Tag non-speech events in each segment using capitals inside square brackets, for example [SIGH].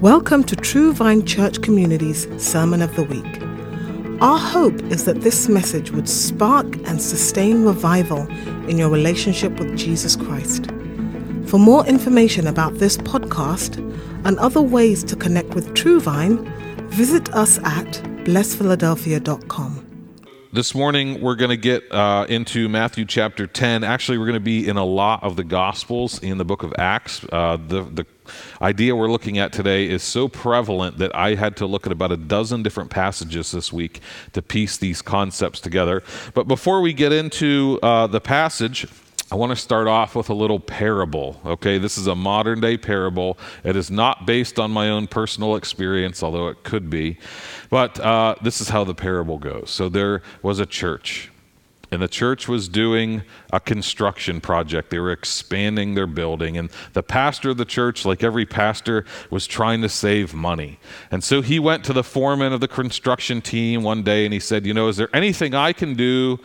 Welcome to True Vine Church Community's Sermon of the Week. Our hope is that this message would spark and sustain revival in your relationship with Jesus Christ. For more information about this podcast and other ways to connect with True Vine, visit us at blessphiladelphia.com. This morning, we're going to get uh, into Matthew chapter 10. Actually, we're going to be in a lot of the Gospels in the book of Acts. Uh, the, the idea we're looking at today is so prevalent that I had to look at about a dozen different passages this week to piece these concepts together. But before we get into uh, the passage, I want to start off with a little parable. Okay, this is a modern day parable. It is not based on my own personal experience, although it could be. But uh, this is how the parable goes. So there was a church, and the church was doing a construction project. They were expanding their building, and the pastor of the church, like every pastor, was trying to save money. And so he went to the foreman of the construction team one day and he said, You know, is there anything I can do?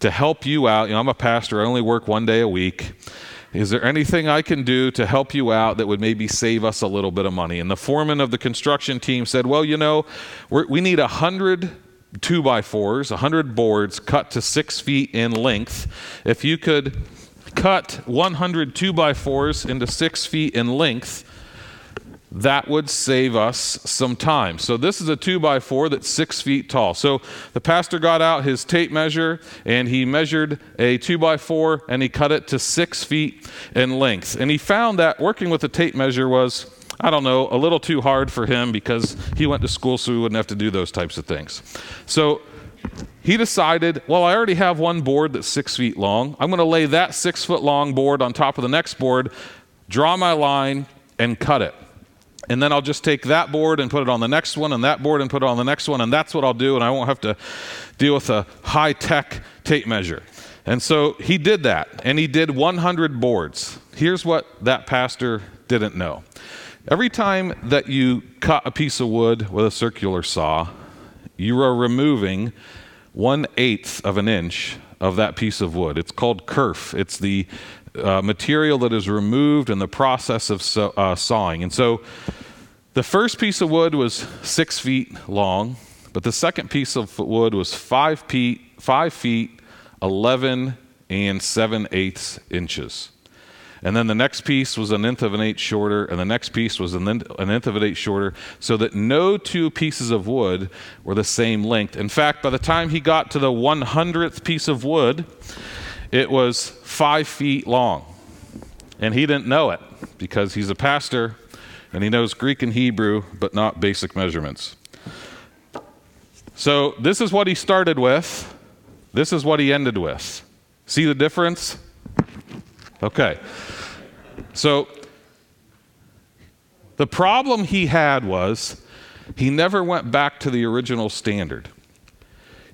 to help you out. You know, I'm a pastor, I only work one day a week. Is there anything I can do to help you out that would maybe save us a little bit of money? And the foreman of the construction team said, Well, you know, we need a hundred two by fours, hundred boards cut to six feet in length. If you could cut 100 two by fours into six feet in length, that would save us some time. So, this is a two by four that's six feet tall. So, the pastor got out his tape measure and he measured a two by four and he cut it to six feet in length. And he found that working with a tape measure was, I don't know, a little too hard for him because he went to school so he wouldn't have to do those types of things. So, he decided, well, I already have one board that's six feet long. I'm going to lay that six foot long board on top of the next board, draw my line, and cut it. And then I'll just take that board and put it on the next one, and that board and put it on the next one, and that's what I'll do, and I won't have to deal with a high tech tape measure. And so he did that, and he did 100 boards. Here's what that pastor didn't know every time that you cut a piece of wood with a circular saw, you are removing one eighth of an inch of that piece of wood. It's called kerf. It's the uh, material that is removed in the process of uh, sawing. And so the first piece of wood was six feet long, but the second piece of wood was five feet, five feet, 11 and 7 eighths inches. And then the next piece was an nth of an eighth shorter, and the next piece was an nth of an eighth shorter, so that no two pieces of wood were the same length. In fact, by the time he got to the 100th piece of wood, it was five feet long. And he didn't know it because he's a pastor and he knows Greek and Hebrew, but not basic measurements. So, this is what he started with. This is what he ended with. See the difference? Okay. So, the problem he had was he never went back to the original standard.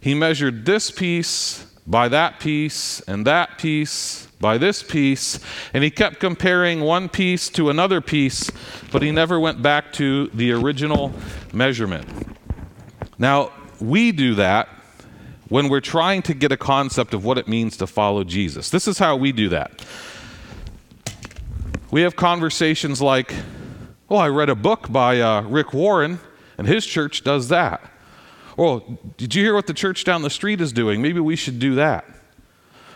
He measured this piece by that piece and that piece by this piece, and he kept comparing one piece to another piece, but he never went back to the original measurement. Now, we do that when we're trying to get a concept of what it means to follow Jesus. This is how we do that. We have conversations like, "Oh, I read a book by uh, Rick Warren, and his church does that." Well, did you hear what the church down the street is doing? Maybe we should do that.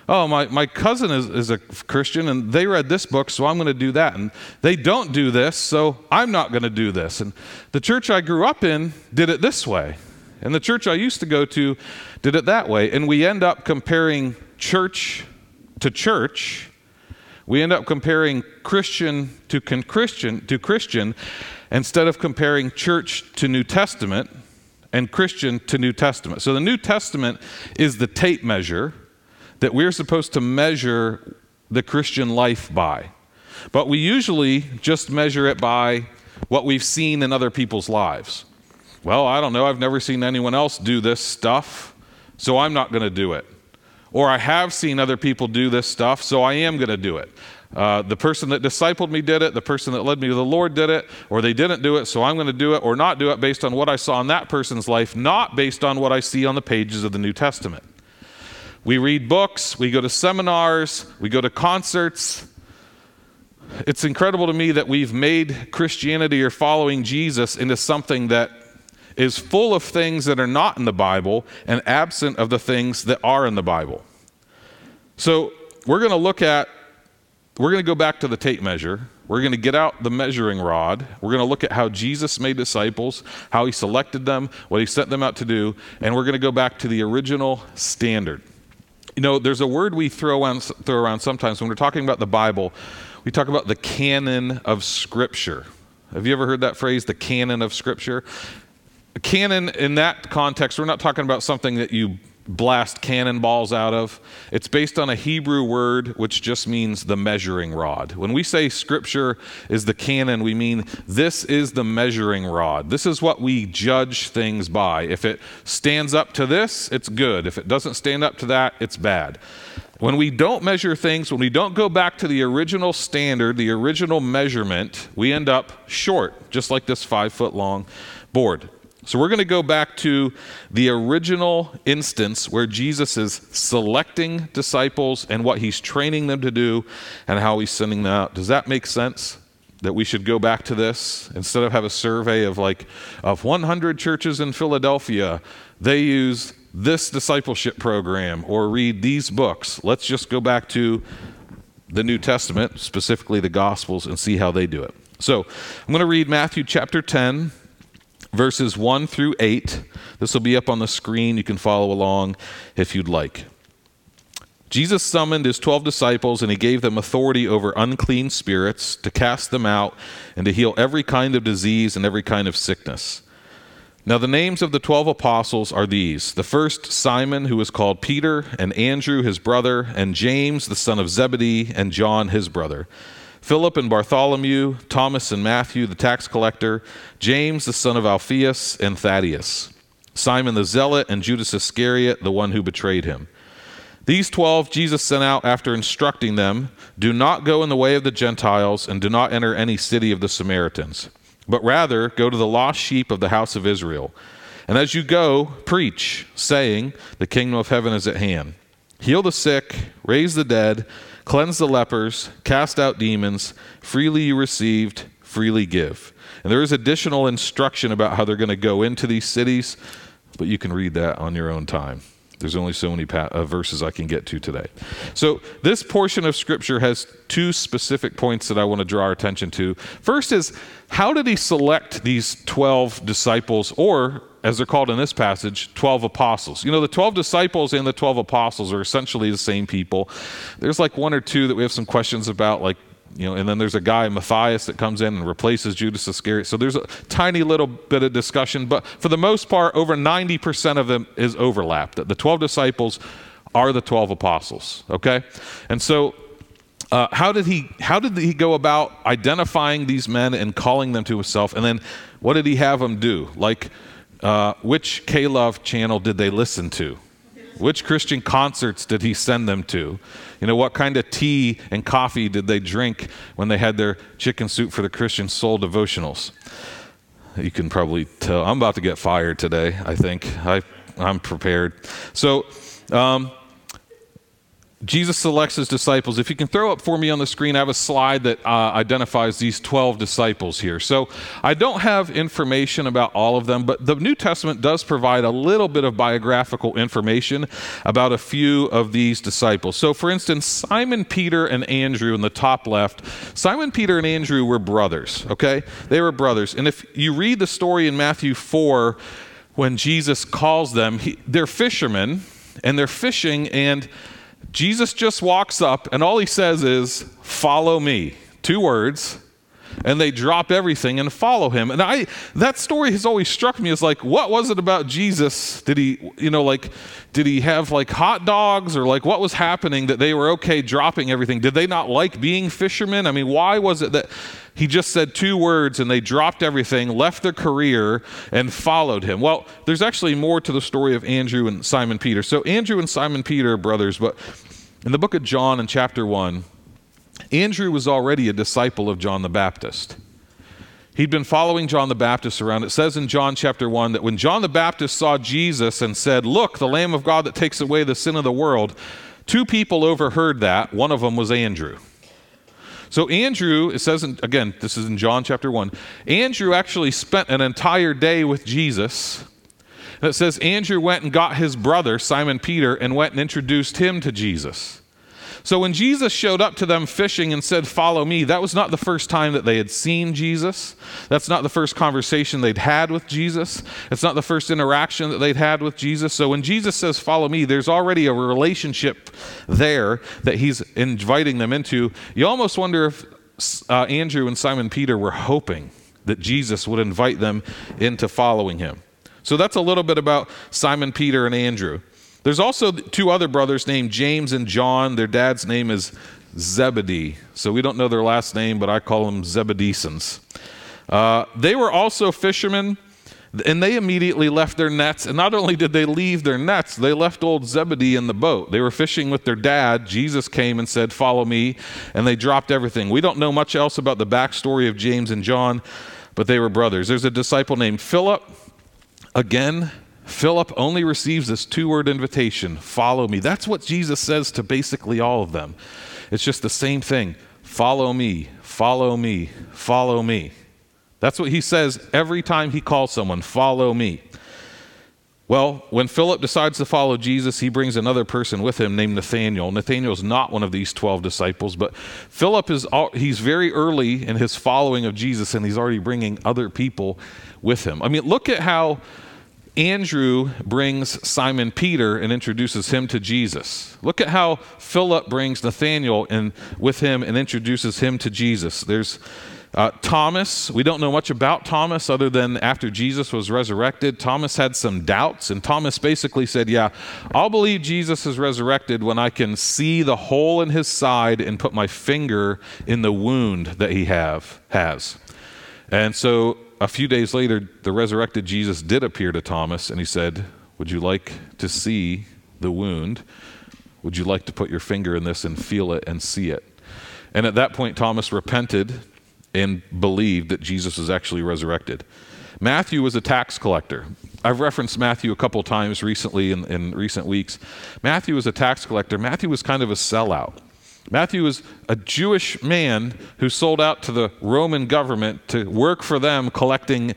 Oh, my, my cousin is, is a Christian and they read this book, so I'm going to do that. And they don't do this, so I'm not going to do this. And the church I grew up in did it this way. And the church I used to go to did it that way. And we end up comparing church to church. We end up comparing Christian to Christian to Christian instead of comparing church to New Testament and Christian to New Testament. So the New Testament is the tape measure that we're supposed to measure the Christian life by. But we usually just measure it by what we've seen in other people's lives. Well, I don't know, I've never seen anyone else do this stuff, so I'm not going to do it. Or I have seen other people do this stuff, so I am going to do it. Uh, the person that discipled me did it, the person that led me to the Lord did it, or they didn't do it, so I'm going to do it or not do it based on what I saw in that person's life, not based on what I see on the pages of the New Testament. We read books, we go to seminars, we go to concerts, it's incredible to me that we've made Christianity or following Jesus into something that is full of things that are not in the Bible and absent of the things that are in the Bible. So we're going to look at, we're going to go back to the tape measure. We're going to get out the measuring rod. We're going to look at how Jesus made disciples, how he selected them, what he sent them out to do, and we're going to go back to the original standard. You know, there's a word we throw around, throw around sometimes when we're talking about the Bible. We talk about the canon of Scripture. Have you ever heard that phrase, the canon of Scripture? A canon, in that context, we're not talking about something that you blast cannonballs out of. It's based on a Hebrew word which just means the measuring rod. When we say scripture is the canon, we mean this is the measuring rod. This is what we judge things by. If it stands up to this, it's good. If it doesn't stand up to that, it's bad. When we don't measure things, when we don't go back to the original standard, the original measurement, we end up short, just like this five foot long board. So we're going to go back to the original instance where Jesus is selecting disciples and what he's training them to do and how he's sending them out. Does that make sense? That we should go back to this instead of have a survey of like of 100 churches in Philadelphia, they use this discipleship program or read these books. Let's just go back to the New Testament, specifically the Gospels, and see how they do it. So I'm going to read Matthew chapter 10, verses 1 through 8. This will be up on the screen. You can follow along if you'd like. Jesus summoned his 12 disciples and he gave them authority over unclean spirits to cast them out and to heal every kind of disease and every kind of sickness. Now, the names of the 12 apostles are these the first, Simon, who was called Peter, and Andrew, his brother, and James, the son of Zebedee, and John, his brother. Philip and Bartholomew, Thomas and Matthew, the tax collector, James, the son of Alphaeus, and Thaddeus, Simon the zealot, and Judas Iscariot, the one who betrayed him. These twelve Jesus sent out after instructing them Do not go in the way of the Gentiles, and do not enter any city of the Samaritans, but rather go to the lost sheep of the house of Israel. And as you go, preach, saying, The kingdom of heaven is at hand. Heal the sick, raise the dead Cleanse the lepers, cast out demons, freely you received, freely give. And there is additional instruction about how they're going to go into these cities, but you can read that on your own time. There's only so many pa- uh, verses I can get to today. So, this portion of Scripture has two specific points that I want to draw our attention to. First is how did he select these 12 disciples, or as they're called in this passage, 12 apostles. You know, the 12 disciples and the 12 apostles are essentially the same people. There's like one or two that we have some questions about, like, you know, and then there's a guy, Matthias, that comes in and replaces Judas Iscariot. So there's a tiny little bit of discussion, but for the most part, over 90% of them is overlap. That the 12 disciples are the 12 apostles, okay? And so uh, how did he how did he go about identifying these men and calling them to himself and then what did he have them do like uh, which K-Love channel did they listen to? Which Christian concerts did he send them to? You know, what kind of tea and coffee did they drink when they had their chicken soup for the Christian soul devotionals? You can probably tell. I'm about to get fired today, I think. I, I'm prepared. So, um, Jesus selects his disciples. If you can throw up for me on the screen, I have a slide that uh, identifies these 12 disciples here. So I don't have information about all of them, but the New Testament does provide a little bit of biographical information about a few of these disciples. So, for instance, Simon Peter and Andrew in the top left, Simon Peter and Andrew were brothers, okay? They were brothers. And if you read the story in Matthew 4, when Jesus calls them, he, they're fishermen and they're fishing and Jesus just walks up and all he says is, Follow me. Two words. And they drop everything and follow him. And I that story has always struck me as like, what was it about Jesus? Did he, you know, like, did he have like hot dogs or like what was happening that they were okay dropping everything? Did they not like being fishermen? I mean, why was it that he just said two words and they dropped everything, left their career, and followed him. Well, there's actually more to the story of Andrew and Simon Peter. So, Andrew and Simon Peter are brothers, but in the book of John, in chapter 1, Andrew was already a disciple of John the Baptist. He'd been following John the Baptist around. It says in John chapter 1 that when John the Baptist saw Jesus and said, Look, the Lamb of God that takes away the sin of the world, two people overheard that. One of them was Andrew. So, Andrew, it says, in, again, this is in John chapter 1. Andrew actually spent an entire day with Jesus. And it says, Andrew went and got his brother, Simon Peter, and went and introduced him to Jesus. So when Jesus showed up to them fishing and said, Follow me, that was not the first time that they had seen Jesus. That's not the first conversation they'd had with Jesus. It's not the first interaction that they'd had with Jesus. So when Jesus says, Follow me, there's already a relationship there that he's inviting them into. You almost wonder if uh, Andrew and Simon Peter were hoping that Jesus would invite them into following him. So that's a little bit about Simon Peter and Andrew. There's also two other brothers named James and John. Their dad's name is Zebedee. So we don't know their last name, but I call them Zebedesons. Uh, they were also fishermen, and they immediately left their nets. And not only did they leave their nets, they left old Zebedee in the boat. They were fishing with their dad. Jesus came and said, Follow me. And they dropped everything. We don't know much else about the backstory of James and John, but they were brothers. There's a disciple named Philip. Again, Philip only receives this two word invitation follow me. That's what Jesus says to basically all of them. It's just the same thing follow me, follow me, follow me. That's what he says every time he calls someone follow me. Well, when Philip decides to follow Jesus, he brings another person with him named Nathaniel. Nathaniel's not one of these 12 disciples, but Philip is he's very early in his following of Jesus and he's already bringing other people with him. I mean, look at how Andrew brings Simon Peter and introduces him to Jesus. Look at how Philip brings Nathaniel and with him and introduces him to Jesus. There's uh, Thomas. We don't know much about Thomas other than after Jesus was resurrected, Thomas had some doubts, and Thomas basically said, "Yeah, I'll believe Jesus is resurrected when I can see the hole in his side and put my finger in the wound that he have has." And so a few days later, the resurrected Jesus did appear to Thomas and he said, Would you like to see the wound? Would you like to put your finger in this and feel it and see it? And at that point, Thomas repented and believed that Jesus was actually resurrected. Matthew was a tax collector. I've referenced Matthew a couple times recently in, in recent weeks. Matthew was a tax collector. Matthew was kind of a sellout. Matthew was a Jewish man who sold out to the Roman government to work for them collecting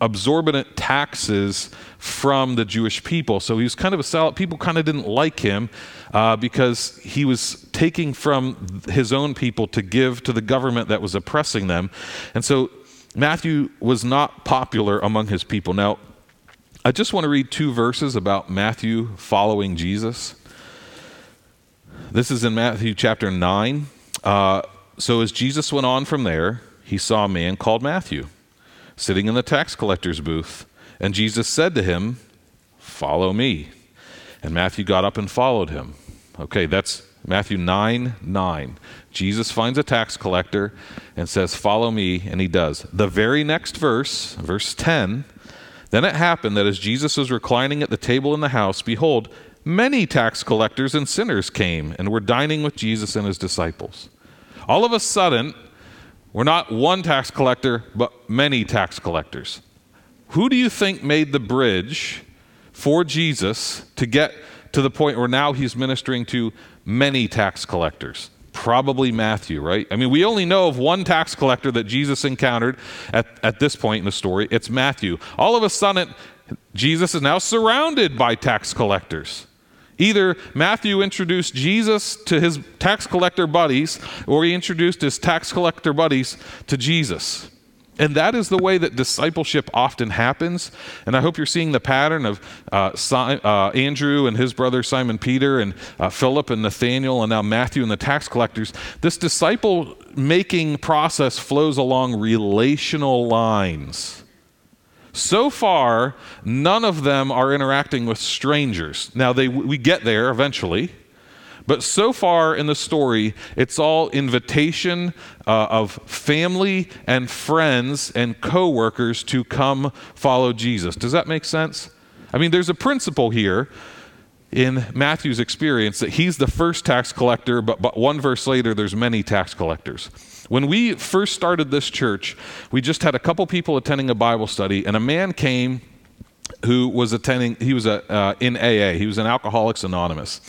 absorbent taxes from the Jewish people. So he was kind of a sellout. People kind of didn't like him uh, because he was taking from his own people to give to the government that was oppressing them. And so Matthew was not popular among his people. Now, I just want to read two verses about Matthew following Jesus. This is in Matthew chapter 9. Uh, so as Jesus went on from there, he saw a man called Matthew sitting in the tax collector's booth. And Jesus said to him, Follow me. And Matthew got up and followed him. Okay, that's Matthew 9 9. Jesus finds a tax collector and says, Follow me, and he does. The very next verse, verse 10, then it happened that as Jesus was reclining at the table in the house, behold, many tax collectors and sinners came and were dining with Jesus and his disciples. All of a sudden, we're not one tax collector, but many tax collectors. Who do you think made the bridge for Jesus to get to the point where now he's ministering to many tax collectors? Probably Matthew, right? I mean, we only know of one tax collector that Jesus encountered at, at this point in the story. It's Matthew. All of a sudden, Jesus is now surrounded by tax collectors. Either Matthew introduced Jesus to his tax collector buddies, or he introduced his tax collector buddies to Jesus. And that is the way that discipleship often happens. And I hope you're seeing the pattern of uh, uh, Andrew and his brother Simon Peter, and uh, Philip and Nathaniel, and now Matthew and the tax collectors. This disciple making process flows along relational lines. So far, none of them are interacting with strangers. Now, they, we get there eventually, but so far in the story, it's all invitation uh, of family and friends and coworkers to come follow Jesus. Does that make sense? I mean, there's a principle here in Matthew's experience that he's the first tax collector, but, but one verse later, there's many tax collectors. When we first started this church, we just had a couple people attending a Bible study, and a man came who was attending, he was a, uh, in AA, he was an Alcoholics Anonymous.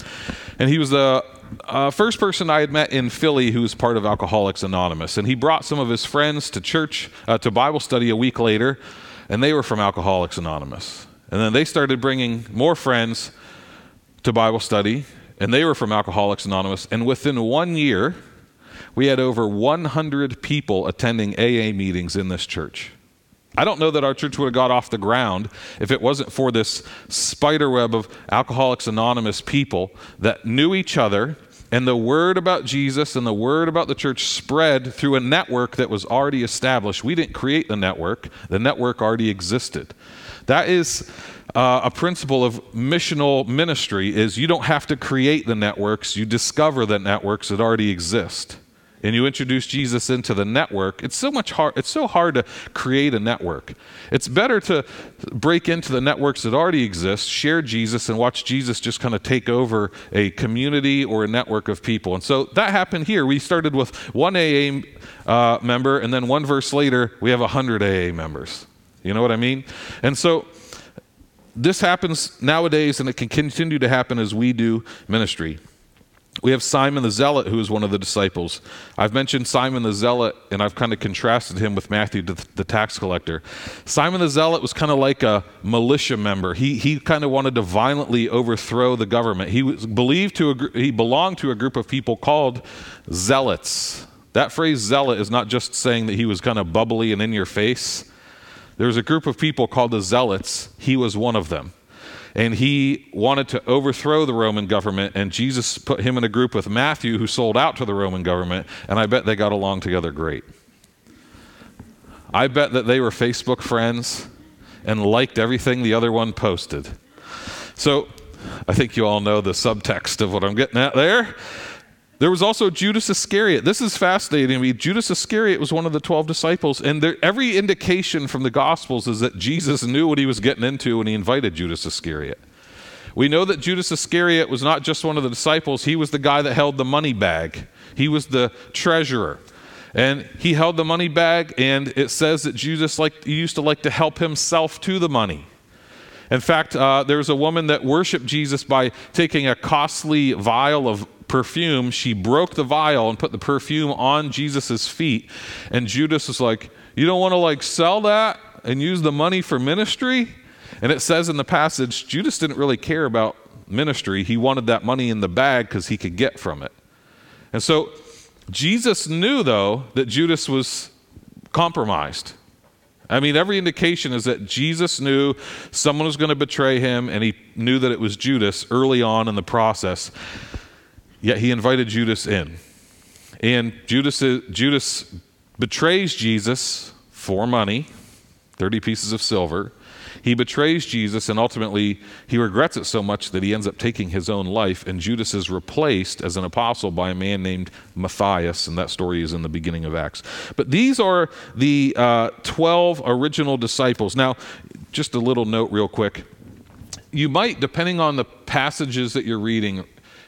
And he was the uh, first person I had met in Philly who was part of Alcoholics Anonymous, and he brought some of his friends to church uh, to Bible study a week later, and they were from Alcoholics Anonymous. And then they started bringing more friends to Bible study, and they were from Alcoholics Anonymous. And within one year, we had over 100 people attending AA meetings in this church. I don't know that our church would have got off the ground if it wasn't for this spider web of Alcoholics Anonymous people that knew each other, and the word about Jesus and the word about the church spread through a network that was already established. We didn't create the network, the network already existed. That is uh, a principle of missional ministry is you don't have to create the networks, you discover the networks that already exist and you introduce Jesus into the network, it's so much hard it's so hard to create a network. It's better to break into the networks that already exist, share Jesus and watch Jesus just kind of take over a community or a network of people. And so that happened here. We started with one AA uh, member and then one verse later we have 100 AA members. You know what I mean? And so this happens nowadays and it can continue to happen as we do ministry. We have Simon the Zealot, who is one of the disciples. I've mentioned Simon the Zealot, and I've kind of contrasted him with Matthew, the tax collector. Simon the Zealot was kind of like a militia member. He, he kind of wanted to violently overthrow the government. He was believed to he belonged to a group of people called zealots. That phrase zealot is not just saying that he was kind of bubbly and in your face. There was a group of people called the zealots. He was one of them and he wanted to overthrow the Roman government. And Jesus put him in a group with Matthew, who sold out to the Roman government, and I bet they got along together great. I bet that they were Facebook friends and liked everything the other one posted. So I think you all know the subtext of what I'm getting at there. There was also Judas Iscariot. This is fascinating to me. Judas Iscariot was one of the 12 disciples, and there, every indication from the Gospels is that Jesus knew what he was getting into when he invited Judas Iscariot. We know that Judas Iscariot was not just one of the disciples, he was the guy that held the money bag, he was the treasurer. And he held the money bag, and it says that Judas liked, used to like to help himself to the money. In fact, uh, there was a woman that worshiped Jesus by taking a costly vial of perfume, she broke the vial and put the perfume on Jesus' feet. And Judas was like, You don't want to like sell that and use the money for ministry? And it says in the passage, Judas didn't really care about ministry. He wanted that money in the bag because he could get from it. And so Jesus knew, though, that Judas was compromised. I mean, every indication is that Jesus knew someone was going to betray him, and he knew that it was Judas early on in the process. Yet he invited Judas in. And Judas, Judas betrays Jesus for money, 30 pieces of silver. He betrays Jesus, and ultimately he regrets it so much that he ends up taking his own life. And Judas is replaced as an apostle by a man named Matthias, and that story is in the beginning of Acts. But these are the uh, 12 original disciples. Now, just a little note, real quick. You might, depending on the passages that you're reading,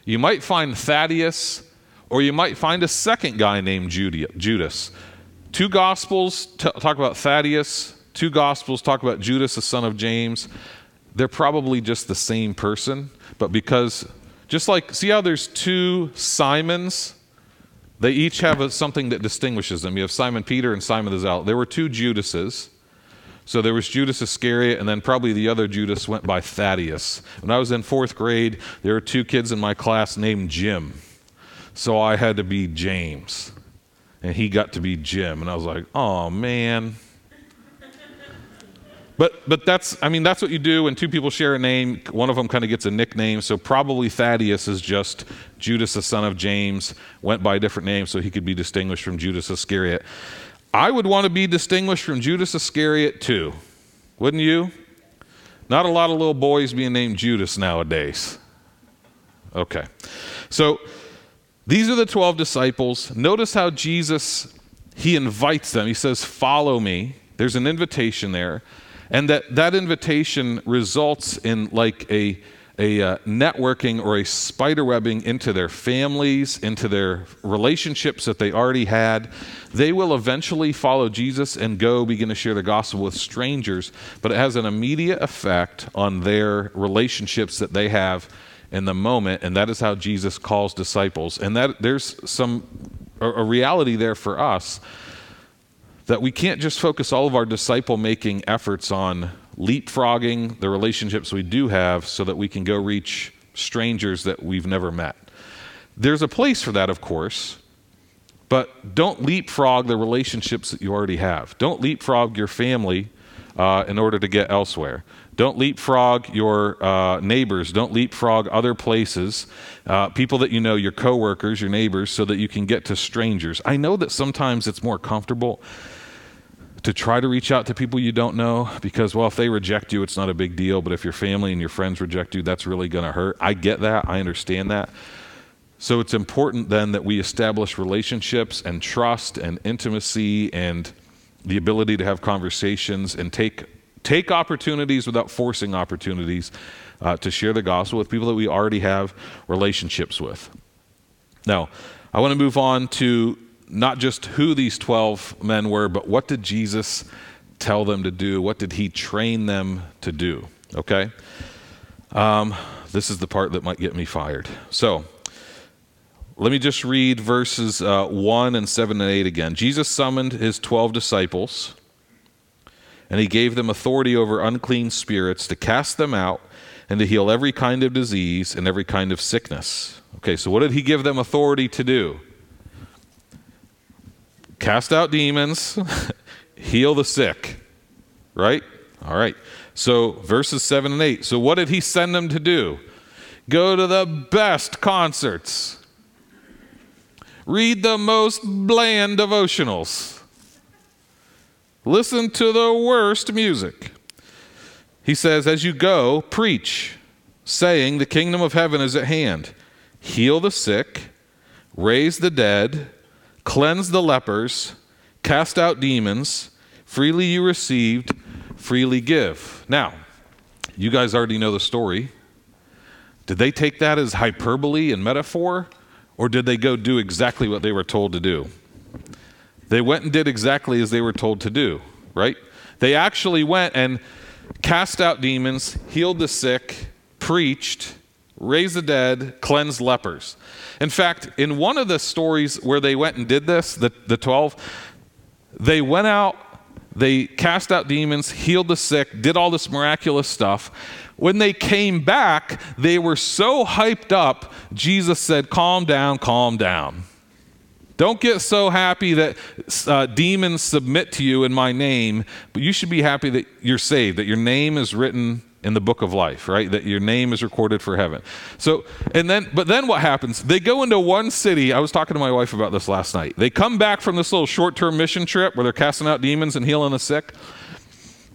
you might find Thaddeus, or you might find a second guy named Judas. Two Gospels t- talk about Thaddeus, two Gospels talk about Judas, the son of James. They're probably just the same person, but because, just like, see how there's two Simons? They each have a, something that distinguishes them. You have Simon Peter and Simon the Zealot. There were two Judases. So there was Judas Iscariot, and then probably the other Judas went by Thaddeus. When I was in fourth grade, there were two kids in my class named Jim. So I had to be James. And he got to be Jim. And I was like, oh, man. But, but that's, I mean, that's what you do when two people share a name. One of them kind of gets a nickname. So probably Thaddeus is just Judas, the son of James, went by a different name so he could be distinguished from Judas Iscariot. I would want to be distinguished from Judas Iscariot too. Wouldn't you? Not a lot of little boys being named Judas nowadays. Okay. So these are the 12 disciples. Notice how Jesus he invites them. He says, "Follow me." There's an invitation there. And that that invitation results in like a a uh, networking or a spider webbing into their families, into their relationships that they already had. They will eventually follow Jesus and go begin to share the gospel with strangers, but it has an immediate effect on their relationships that they have in the moment, and that is how Jesus calls disciples. And that there's some a reality there for us that we can't just focus all of our disciple making efforts on leapfrogging the relationships we do have so that we can go reach strangers that we've never met. There's a place for that, of course, but don't leapfrog the relationships that you already have. Don't leapfrog your family uh, in order to get elsewhere. Don't leapfrog your uh, neighbors. Don't leapfrog other places, uh, people that you know, your coworkers, your neighbors, so that you can get to strangers. I know that sometimes it's more comfortable to try to reach out to people you don't know because, well, if they reject you, it's not a big deal. But if your family and your friends reject you, that's really going to hurt. I get that. I understand that. So it's important then that we establish relationships and trust and intimacy and the ability to have conversations and take take opportunities without forcing opportunities uh, to share the gospel with people that we already have relationships with. Now, I want to move on to not just who these 12 men were, but what did Jesus tell them to do? What did he train them to do? Okay? Um, this is the part that might get me fired. So, let me just read verses uh, 1 and 7 and 8 again. Jesus summoned his 12 disciples, and he gave them authority over unclean spirits to cast them out and to heal every kind of disease and every kind of sickness. Okay, so what did he give them authority to do? Cast out demons, [LAUGHS] heal the sick. Right? All right. So, verses 7 and 8. So, what did he send them to do? Go to the best concerts, read the most bland devotionals, listen to the worst music. He says, As you go, preach, saying, The kingdom of heaven is at hand. Heal the sick, raise the dead cleanse the lepers, cast out demons, freely you received, freely give. Now, you guys already know the story. Did they take that as hyperbole and metaphor, or did they go do exactly what they were told to do? They went and did exactly as they were told to do, right? They actually went and cast out demons, healed the sick, preached, raised the dead, cleanse lepers. In fact, in one of the stories where they went and did this, the, the 12, they went out, they cast out demons, healed the sick, did all this miraculous stuff. When they came back, they were so hyped up, Jesus said, Calm down, calm down. Don't get so happy that uh, demons submit to you in my name, but you should be happy that you're saved, that your name is written in the book of life, right? That your name is recorded for heaven. So, and then, but then what happens? They go into one city. I was talking to my wife about this last night. They come back from this little short term mission trip where they're casting out demons and healing the sick.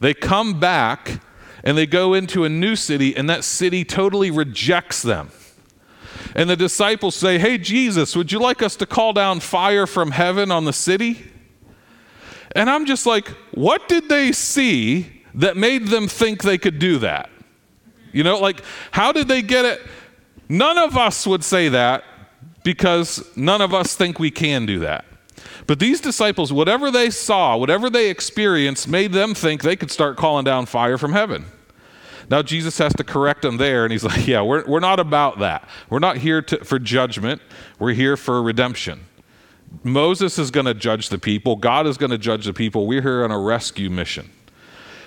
They come back and they go into a new city, and that city totally rejects them. And the disciples say, Hey, Jesus, would you like us to call down fire from heaven on the city? And I'm just like, What did they see that made them think they could do that? You know, like, how did they get it? None of us would say that because none of us think we can do that. But these disciples, whatever they saw, whatever they experienced, made them think they could start calling down fire from heaven. Now, Jesus has to correct them there, and he's like, [LAUGHS] Yeah, we're, we're not about that. We're not here to, for judgment, we're here for redemption. Moses is going to judge the people, God is going to judge the people. We're here on a rescue mission.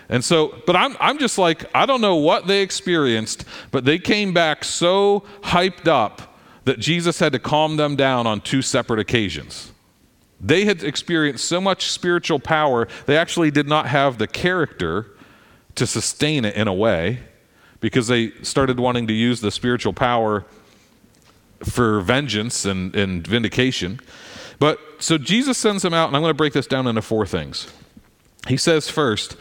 And so, but I'm, I'm just like, I don't know what they experienced, but they came back so hyped up that Jesus had to calm them down on two separate occasions. They had experienced so much spiritual power, they actually did not have the character to sustain it in a way because they started wanting to use the spiritual power for vengeance and, and vindication. But so Jesus sends them out, and I'm going to break this down into four things. He says, first,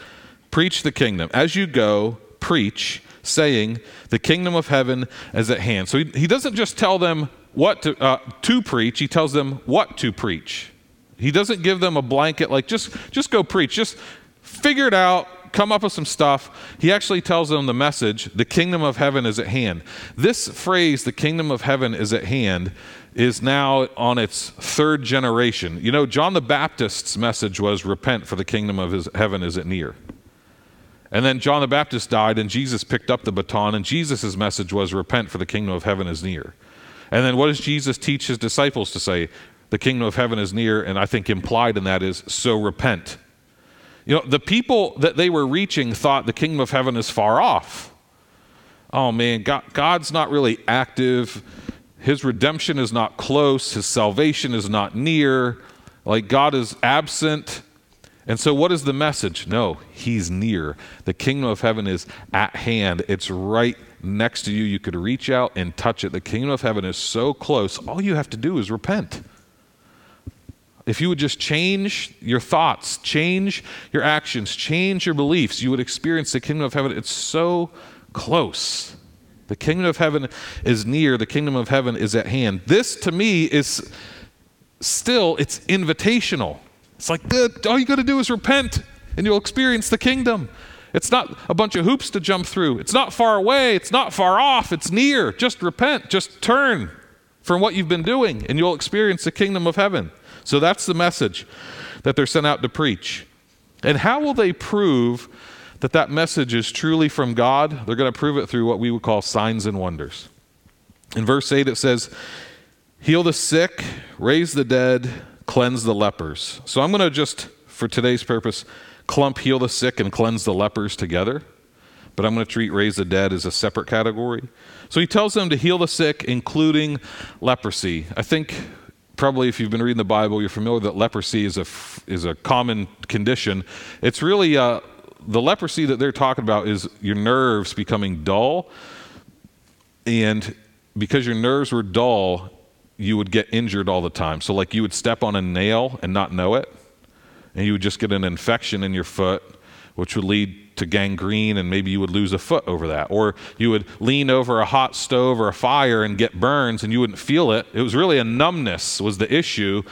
Preach the kingdom. As you go, preach, saying, The kingdom of heaven is at hand. So he, he doesn't just tell them what to, uh, to preach, he tells them what to preach. He doesn't give them a blanket, like, just, just go preach, just figure it out, come up with some stuff. He actually tells them the message the kingdom of heaven is at hand. This phrase, the kingdom of heaven is at hand, is now on its third generation. You know, John the Baptist's message was repent, for the kingdom of heaven is at near. And then John the Baptist died, and Jesus picked up the baton, and Jesus' message was, Repent, for the kingdom of heaven is near. And then what does Jesus teach his disciples to say? The kingdom of heaven is near, and I think implied in that is, So repent. You know, the people that they were reaching thought the kingdom of heaven is far off. Oh man, God, God's not really active. His redemption is not close. His salvation is not near. Like God is absent. And so, what is the message? No, He's near. The kingdom of heaven is at hand, it's right next to you. You could reach out and touch it. The kingdom of heaven is so close. All you have to do is repent. If you would just change your thoughts, change your actions, change your beliefs, you would experience the kingdom of heaven. It's so close. The kingdom of heaven is near, the kingdom of heaven is at hand. This to me is still it's invitational. It's like all you got to do is repent and you'll experience the kingdom. It's not a bunch of hoops to jump through. It's not far away, it's not far off, it's near. Just repent, just turn from what you've been doing and you'll experience the kingdom of heaven. So that's the message that they're sent out to preach. And how will they prove that that message is truly from God, they're going to prove it through what we would call signs and wonders. In verse 8, it says, Heal the sick, raise the dead, cleanse the lepers. So I'm going to just, for today's purpose, clump heal the sick and cleanse the lepers together. But I'm going to treat raise the dead as a separate category. So he tells them to heal the sick, including leprosy. I think probably if you've been reading the Bible, you're familiar that leprosy is a, is a common condition. It's really uh, the leprosy that they're talking about is your nerves becoming dull. And because your nerves were dull, you would get injured all the time. So, like, you would step on a nail and not know it, and you would just get an infection in your foot, which would lead to gangrene, and maybe you would lose a foot over that. Or you would lean over a hot stove or a fire and get burns, and you wouldn't feel it. It was really a numbness was the issue,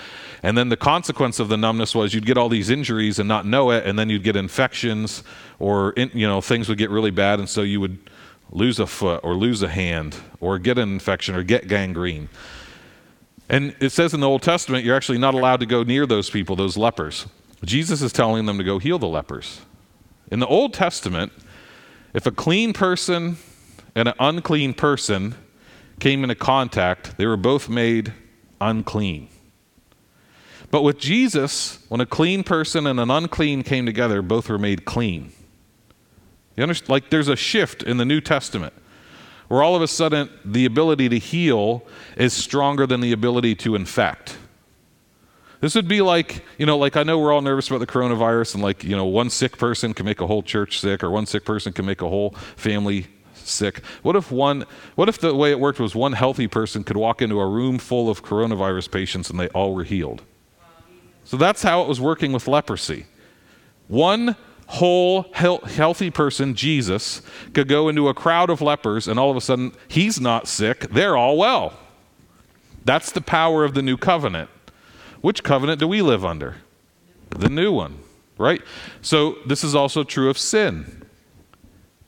and then the consequence of the numbness was you'd get all these injuries and not know it, and then you'd get infections or in, you know things would get really bad, and so you would lose a foot or lose a hand or get an infection or get gangrene. And it says in the Old Testament you're actually not allowed to go near those people, those lepers. Jesus is telling them to go heal the lepers. In the Old Testament, if a clean person and an unclean person came into contact, they were both made unclean. But with Jesus, when a clean person and an unclean came together, both were made clean. You understand? Like there's a shift in the New Testament where all of a sudden the ability to heal is stronger than the ability to infect. This would be like, you know, like I know we're all nervous about the coronavirus and like, you know, one sick person can make a whole church sick or one sick person can make a whole family sick. What if one what if the way it worked was one healthy person could walk into a room full of coronavirus patients and they all were healed? So that's how it was working with leprosy. One whole healthy person, Jesus, could go into a crowd of lepers and all of a sudden he's not sick, they're all well. That's the power of the new covenant. Which covenant do we live under? The new one, right? So this is also true of sin.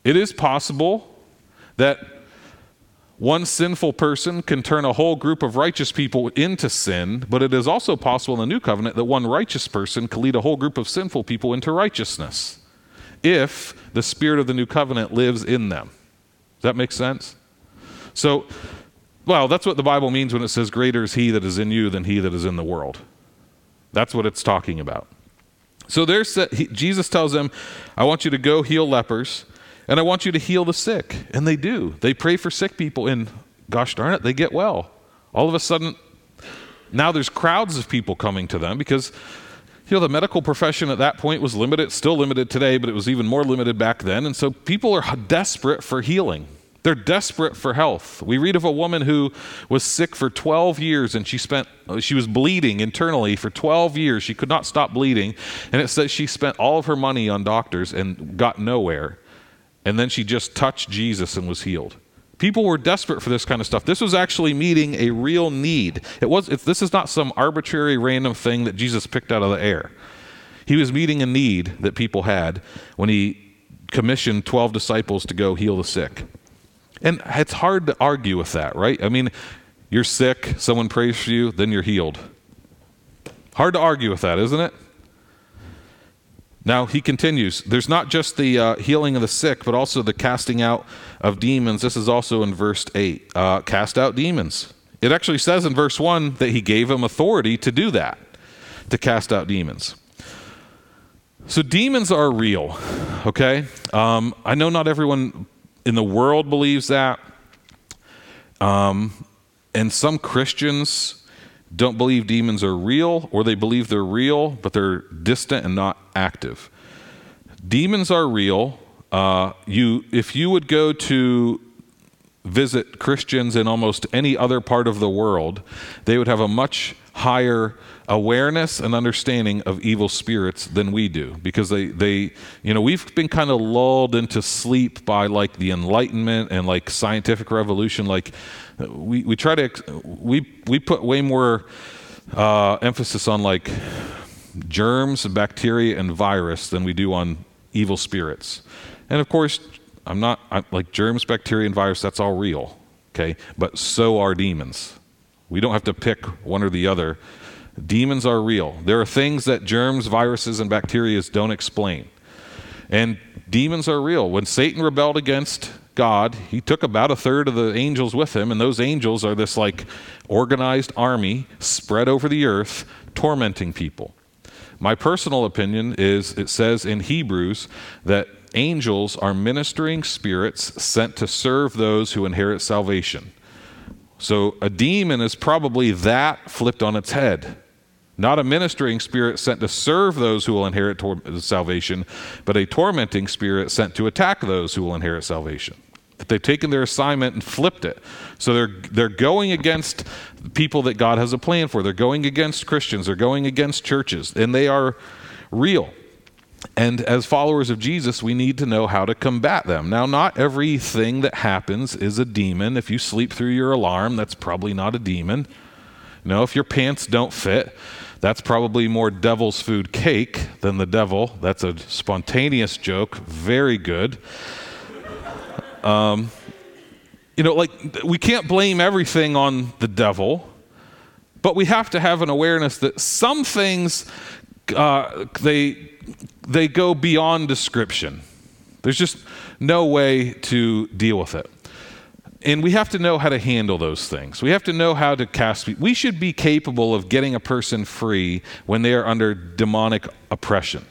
It is possible that one sinful person can turn a whole group of righteous people into sin, but it is also possible in the new covenant that one righteous person can lead a whole group of sinful people into righteousness if the spirit of the new covenant lives in them. Does that make sense? So, well, that's what the Bible means when it says, Greater is he that is in you than he that is in the world. That's what it's talking about. So there's Jesus tells them, I want you to go heal lepers. And I want you to heal the sick. And they do. They pray for sick people, and gosh darn it, they get well. All of a sudden, now there's crowds of people coming to them because you know the medical profession at that point was limited still limited today but it was even more limited back then and so people are desperate for healing they're desperate for health we read of a woman who was sick for 12 years and she spent she was bleeding internally for 12 years she could not stop bleeding and it says she spent all of her money on doctors and got nowhere and then she just touched Jesus and was healed. People were desperate for this kind of stuff. This was actually meeting a real need. It was, this is not some arbitrary random thing that Jesus picked out of the air. He was meeting a need that people had when he commissioned 12 disciples to go heal the sick. And it's hard to argue with that, right? I mean, you're sick, someone prays for you, then you're healed. Hard to argue with that, isn't it? Now he continues. There's not just the uh, healing of the sick, but also the casting out of demons. This is also in verse 8. Uh, cast out demons. It actually says in verse 1 that he gave him authority to do that, to cast out demons. So demons are real, okay? Um, I know not everyone in the world believes that. Um, and some Christians don't believe demons are real, or they believe they're real, but they're distant and not active. Demons are real. Uh, you, if you would go to visit Christians in almost any other part of the world, they would have a much higher awareness and understanding of evil spirits than we do. Because they they you know we've been kind of lulled into sleep by like the enlightenment and like scientific revolution. Like we we try to we we put way more uh, emphasis on like germs bacteria and virus than we do on evil spirits. And of course i'm not I'm, like germs bacteria and virus that's all real okay? But so are demons we don't have to pick one or the other. Demons are real. There are things that germs, viruses, and bacteria don't explain. And demons are real. When Satan rebelled against God, he took about a third of the angels with him, and those angels are this like organized army spread over the earth, tormenting people. My personal opinion is it says in Hebrews that angels are ministering spirits sent to serve those who inherit salvation. So a demon is probably that flipped on its head. Not a ministering spirit sent to serve those who will inherit tor- salvation, but a tormenting spirit sent to attack those who will inherit salvation. That they've taken their assignment and flipped it. So they're, they're going against people that God has a plan for. They're going against Christians. They're going against churches. And they are real. And as followers of Jesus, we need to know how to combat them. Now, not everything that happens is a demon. If you sleep through your alarm, that's probably not a demon. No, if your pants don't fit, that's probably more devil's food cake than the devil. That's a spontaneous joke. Very good. Um, you know, like we can't blame everything on the devil, but we have to have an awareness that some things uh, they they go beyond description. There's just no way to deal with it. And we have to know how to handle those things. We have to know how to cast. We should be capable of getting a person free when they are under demonic oppression.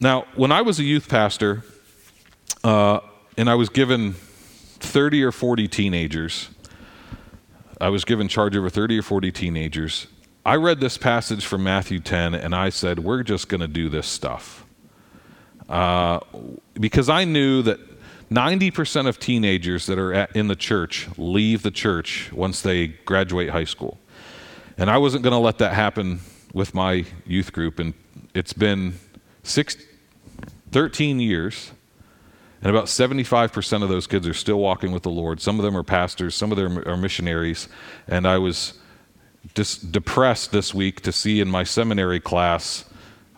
Now, when I was a youth pastor, uh, and I was given 30 or 40 teenagers, I was given charge over 30 or 40 teenagers, I read this passage from Matthew 10 and I said, We're just going to do this stuff. Uh, because I knew that 90% of teenagers that are at, in the church leave the church once they graduate high school. And I wasn't going to let that happen with my youth group. And it's been six, 13 years. And about 75% of those kids are still walking with the Lord. Some of them are pastors, some of them are missionaries. And I was dis- depressed this week to see in my seminary class.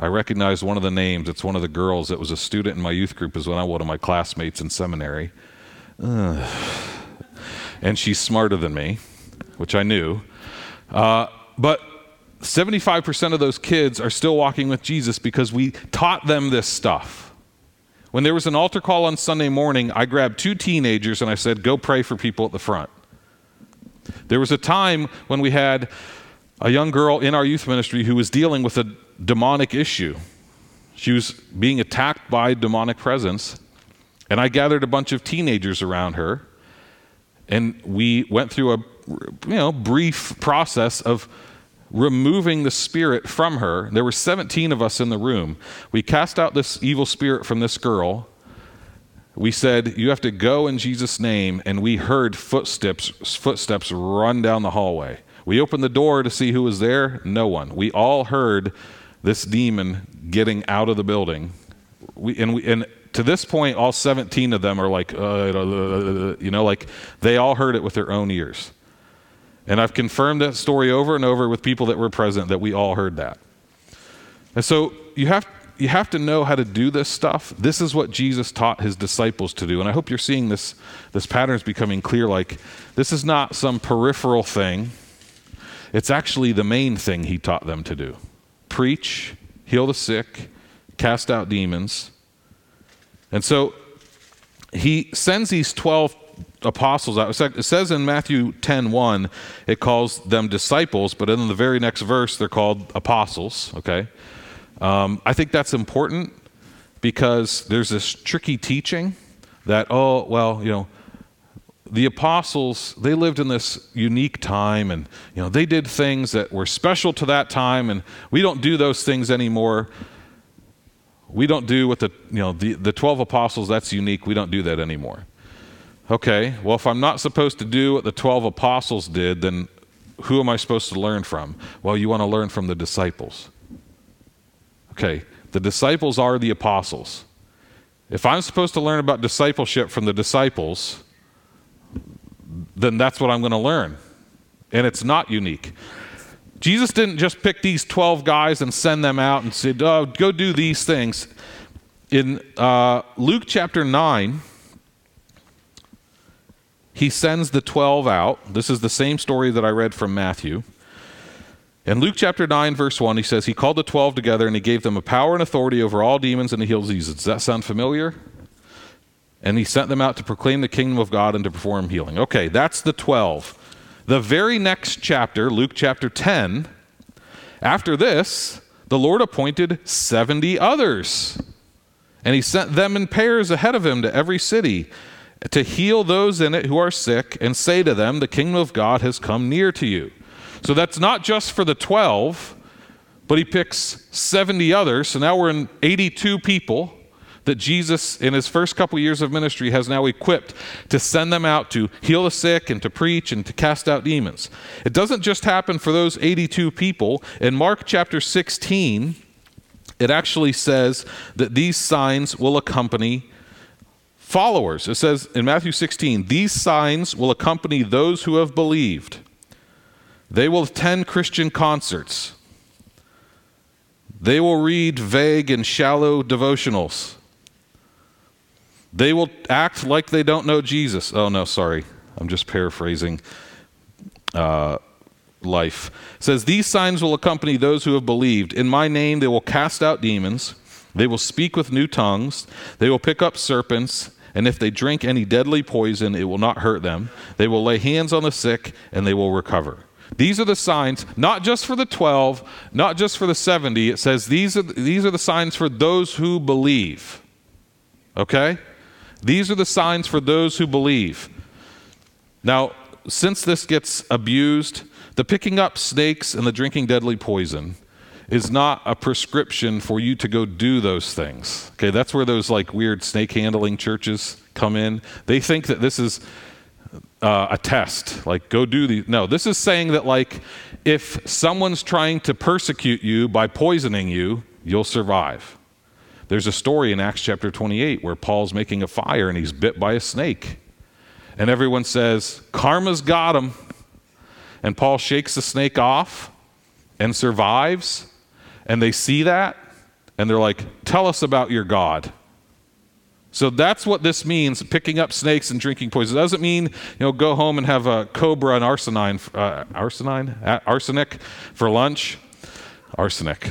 I recognized one of the names. It's one of the girls that was a student in my youth group, as one of my classmates in seminary. And she's smarter than me, which I knew. Uh, but 75% of those kids are still walking with Jesus because we taught them this stuff. When there was an altar call on Sunday morning, I grabbed two teenagers and I said, Go pray for people at the front. There was a time when we had a young girl in our youth ministry who was dealing with a demonic issue. She was being attacked by demonic presence, and I gathered a bunch of teenagers around her, and we went through a you know brief process of removing the spirit from her. There were 17 of us in the room. We cast out this evil spirit from this girl we said, You have to go in Jesus' name, and we heard footsteps, footsteps run down the hallway. We opened the door to see who was there. No one. We all heard this demon getting out of the building. We, and, we, and to this point, all 17 of them are like, uh, uh, uh, uh you know, like they all heard it with their own ears. And I've confirmed that story over and over with people that were present that we all heard that. And so you have you have to know how to do this stuff. This is what Jesus taught his disciples to do. And I hope you're seeing this, this pattern is becoming clear. Like, this is not some peripheral thing, it's actually the main thing he taught them to do preach, heal the sick, cast out demons. And so he sends these 12 apostles out. It says in Matthew 10 1, it calls them disciples, but in the very next verse, they're called apostles, okay? Um, I think that's important because there's this tricky teaching that, oh, well, you know, the apostles, they lived in this unique time and, you know, they did things that were special to that time and we don't do those things anymore. We don't do what the, you know, the, the 12 apostles, that's unique. We don't do that anymore. Okay, well, if I'm not supposed to do what the 12 apostles did, then who am I supposed to learn from? Well, you want to learn from the disciples. Okay, the disciples are the apostles. If I'm supposed to learn about discipleship from the disciples, then that's what I'm going to learn. And it's not unique. Jesus didn't just pick these 12 guys and send them out and said, oh, go do these things. In uh, Luke chapter 9, he sends the 12 out. This is the same story that I read from Matthew. In Luke chapter 9, verse 1, he says, He called the 12 together and he gave them a power and authority over all demons and to heal diseases. Does that sound familiar? And he sent them out to proclaim the kingdom of God and to perform healing. Okay, that's the 12. The very next chapter, Luke chapter 10, after this, the Lord appointed 70 others. And he sent them in pairs ahead of him to every city to heal those in it who are sick and say to them, The kingdom of God has come near to you. So that's not just for the 12, but he picks 70 others. So now we're in 82 people that Jesus, in his first couple years of ministry, has now equipped to send them out to heal the sick and to preach and to cast out demons. It doesn't just happen for those 82 people. In Mark chapter 16, it actually says that these signs will accompany followers. It says in Matthew 16, these signs will accompany those who have believed. They will attend Christian concerts. They will read vague and shallow devotionals. They will act like they don't know Jesus. Oh, no, sorry. I'm just paraphrasing uh, life. It says, These signs will accompany those who have believed. In my name, they will cast out demons. They will speak with new tongues. They will pick up serpents and if they drink any deadly poison, it will not hurt them. They will lay hands on the sick, and they will recover. These are the signs, not just for the 12, not just for the 70. It says these are, these are the signs for those who believe. Okay? These are the signs for those who believe. Now, since this gets abused, the picking up snakes and the drinking deadly poison is not a prescription for you to go do those things. Okay, that's where those like weird snake handling churches come in. They think that this is uh, a test, like go do these. No, this is saying that like if someone's trying to persecute you by poisoning you, you'll survive. There's a story in Acts chapter 28 where Paul's making a fire and he's bit by a snake. And everyone says, Karma's got him. And Paul shakes the snake off and survives and they see that and they're like, Tell us about your God. So that's what this means picking up snakes and drinking poison. It doesn't mean, you know, go home and have a cobra and arsenine, uh, arsenine? arsenic for lunch. Arsenic. [LAUGHS]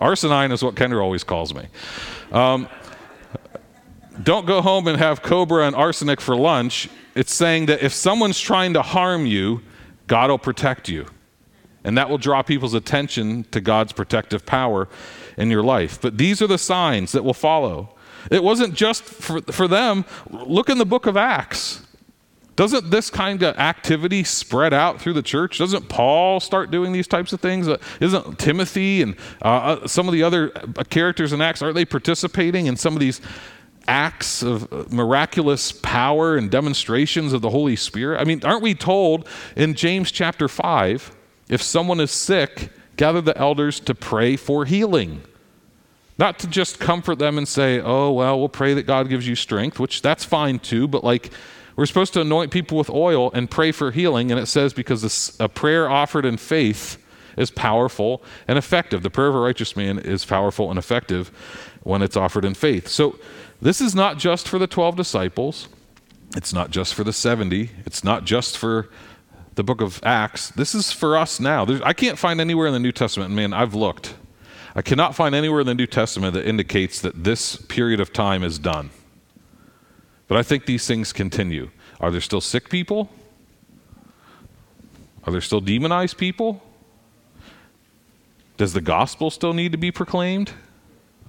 Arsenine is what Kendra always calls me. Um, don't go home and have cobra and arsenic for lunch. It's saying that if someone's trying to harm you, God will protect you. And that will draw people's attention to God's protective power in your life. But these are the signs that will follow. It wasn't just for, for them. Look in the book of Acts. Doesn't this kind of activity spread out through the church? Doesn't Paul start doing these types of things? Uh, isn't Timothy and uh, uh some of the other uh, characters in Acts, aren't they participating in some of these acts of miraculous power and demonstrations of the Holy Spirit? I mean, aren't we told in James chapter 5 if someone is sick, gather the elders to pray for healing. Not to just comfort them and say, oh, well, we'll pray that God gives you strength, which that's fine too, but like we're supposed to anoint people with oil and pray for healing. And it says, because a prayer offered in faith is powerful and effective. The prayer of a righteous man is powerful and effective when it's offered in faith. So this is not just for the 12 disciples, it's not just for the 70, it's not just for the book of Acts, this is for us now. There's, I can't find anywhere in the New Testament, man, I've looked. I cannot find anywhere in the New Testament that indicates that this period of time is done. But I think these things continue. Are there still sick people? Are there still demonized people? Does the gospel still need to be proclaimed?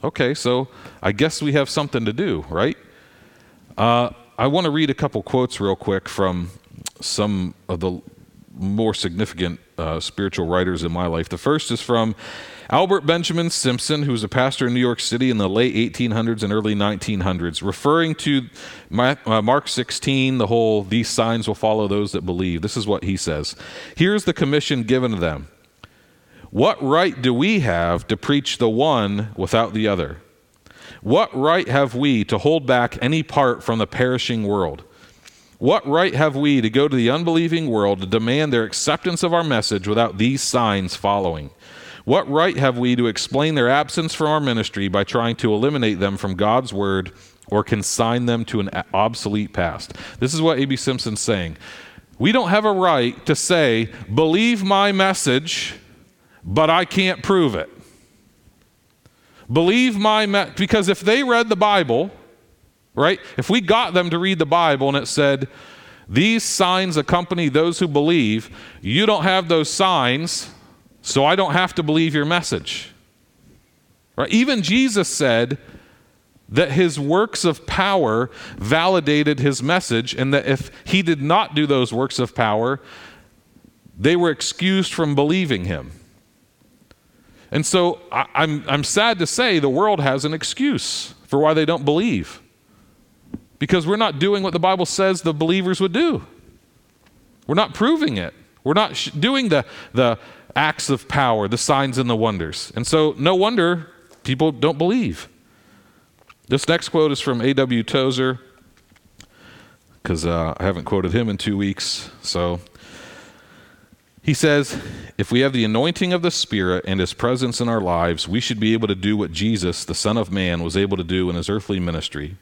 Okay, so I guess we have something to do, right? Uh, I want to read a couple quotes real quick from some of the more significant uh, spiritual writers in my life. The first is from Albert Benjamin Simpson, who was a pastor in New York City in the late 1800s and early 1900s, referring to uh, Mark 16, the whole, these signs will follow those that believe. This is what he says Here's the commission given to them. What right do we have to preach the one without the other? What right have we to hold back any part from the perishing world? What right have we to go to the unbelieving world to demand their acceptance of our message without these signs following? What right have we to explain their absence from our ministry by trying to eliminate them from God's word or consign them to an obsolete past? This is what A.B. Simpson's saying. We don't have a right to say, believe my message but I can't prove it. Believe my message, because if they read the Bible, right? If we got them to read the Bible and it said, these signs accompany those who believe, you don't have those signs, so I don't have to believe your message. Right? Even Jesus said that his works of power validated his message, and that if he did not do those works of power, they were excused from believing him. And so I, I'm, I'm sad to say the world has an excuse for why they don't believe. Because we're not doing what the Bible says the believers would do. We're not proving it. We're not sh- doing the, the acts of power, the signs and the wonders. And so, no wonder people don't believe. This next quote is from A.W. Tozer, because uh, I haven't quoted him in two weeks. So he says, if we have the anointing of the Spirit and His presence in our lives, we should be able to do what Jesus, the Son of Man, was able to do in His earthly ministry.